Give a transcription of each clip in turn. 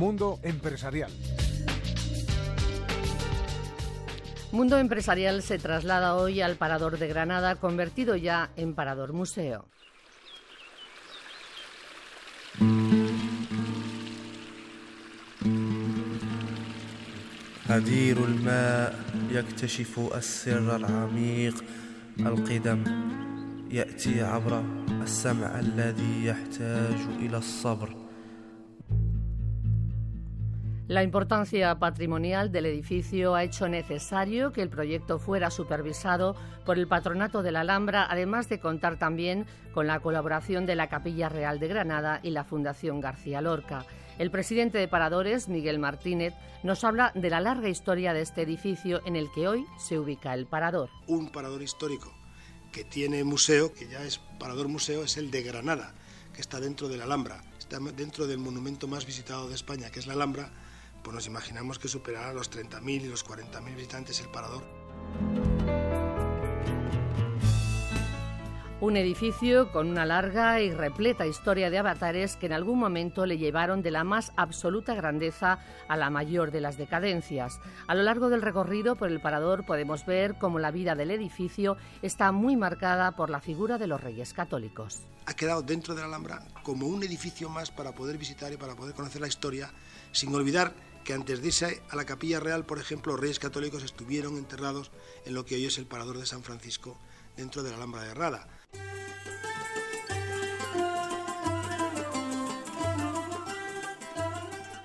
Mundo Empresarial. Mundo Empresarial se traslada hoy al Parador de Granada, convertido ya en Parador Museo. هدير الماء يكتشف السر العميق القدم ياتي عبر السمع الذي يحتاج الى الصبر la importancia patrimonial del edificio ha hecho necesario que el proyecto fuera supervisado por el Patronato de la Alhambra, además de contar también con la colaboración de la Capilla Real de Granada y la Fundación García Lorca. El presidente de Paradores, Miguel Martínez, nos habla de la larga historia de este edificio en el que hoy se ubica el Parador. Un parador histórico que tiene museo, que ya es Parador Museo, es el de Granada, que está dentro de la Alhambra, está dentro del monumento más visitado de España, que es la Alhambra pues nos imaginamos que superará los 30.000 y los 40.000 visitantes el parador. Un edificio con una larga y repleta historia de avatares que en algún momento le llevaron de la más absoluta grandeza a la mayor de las decadencias. A lo largo del recorrido por el parador podemos ver cómo la vida del edificio está muy marcada por la figura de los reyes católicos. Ha quedado dentro de la Alhambra como un edificio más para poder visitar y para poder conocer la historia, sin olvidar que antes de irse a la Capilla Real, por ejemplo, reyes católicos estuvieron enterrados en lo que hoy es el Parador de San Francisco, dentro de la Alhambra de Herrada.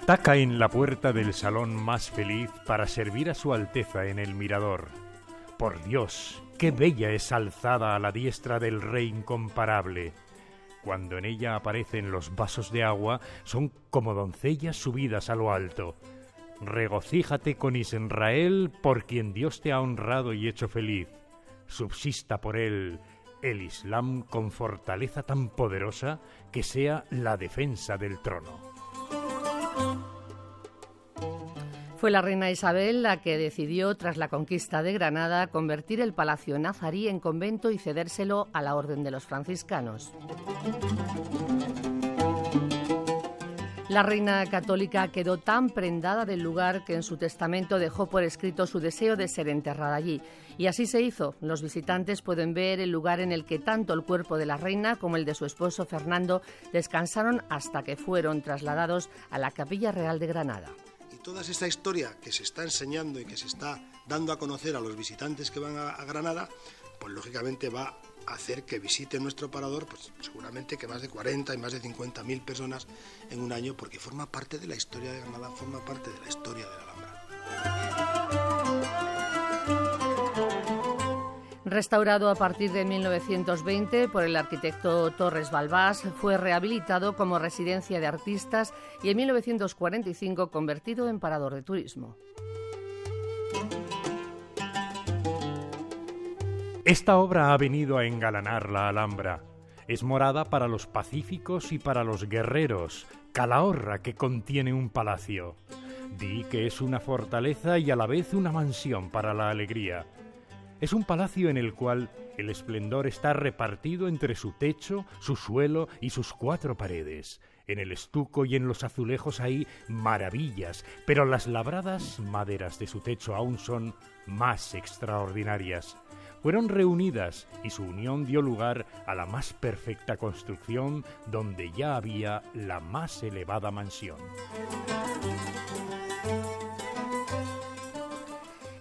Taca en la puerta del salón más feliz para servir a su Alteza en el mirador. Por Dios, qué bella es alzada a la diestra del rey incomparable. Cuando en ella aparecen los vasos de agua, son como doncellas subidas a lo alto. Regocíjate con Israel, por quien Dios te ha honrado y hecho feliz. Subsista por él el Islam con fortaleza tan poderosa que sea la defensa del trono. Fue la reina Isabel la que decidió, tras la conquista de Granada, convertir el Palacio Nazarí en convento y cedérselo a la Orden de los Franciscanos. La reina católica quedó tan prendada del lugar que en su testamento dejó por escrito su deseo de ser enterrada allí. Y así se hizo. Los visitantes pueden ver el lugar en el que tanto el cuerpo de la reina como el de su esposo Fernando descansaron hasta que fueron trasladados a la Capilla Real de Granada toda esta historia que se está enseñando y que se está dando a conocer a los visitantes que van a, Granada, pues lógicamente va a hacer que visiten nuestro parador, pues seguramente que más de 40 y más de 50 mil personas en un año, porque forma parte de la historia de Granada, forma parte de la historia de la Alhambra. Restaurado a partir de 1920 por el arquitecto Torres Balbás, fue rehabilitado como residencia de artistas y en 1945 convertido en parador de turismo. Esta obra ha venido a engalanar la Alhambra. Es morada para los pacíficos y para los guerreros, calahorra que contiene un palacio. Di que es una fortaleza y a la vez una mansión para la alegría es un palacio en el cual el esplendor está repartido entre su techo, su suelo y sus cuatro paredes. En el estuco y en los azulejos hay maravillas, pero las labradas maderas de su techo aún son más extraordinarias. Fueron reunidas y su unión dio lugar a la más perfecta construcción donde ya había la más elevada mansión.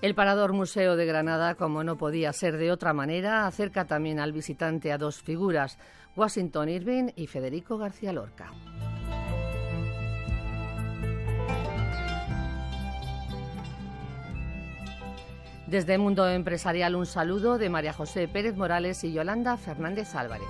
El Parador Museo de Granada, como no podía ser de otra manera, acerca también al visitante a dos figuras, Washington Irving y Federico García Lorca. Desde Mundo Empresarial un saludo de María José Pérez Morales y Yolanda Fernández Álvarez.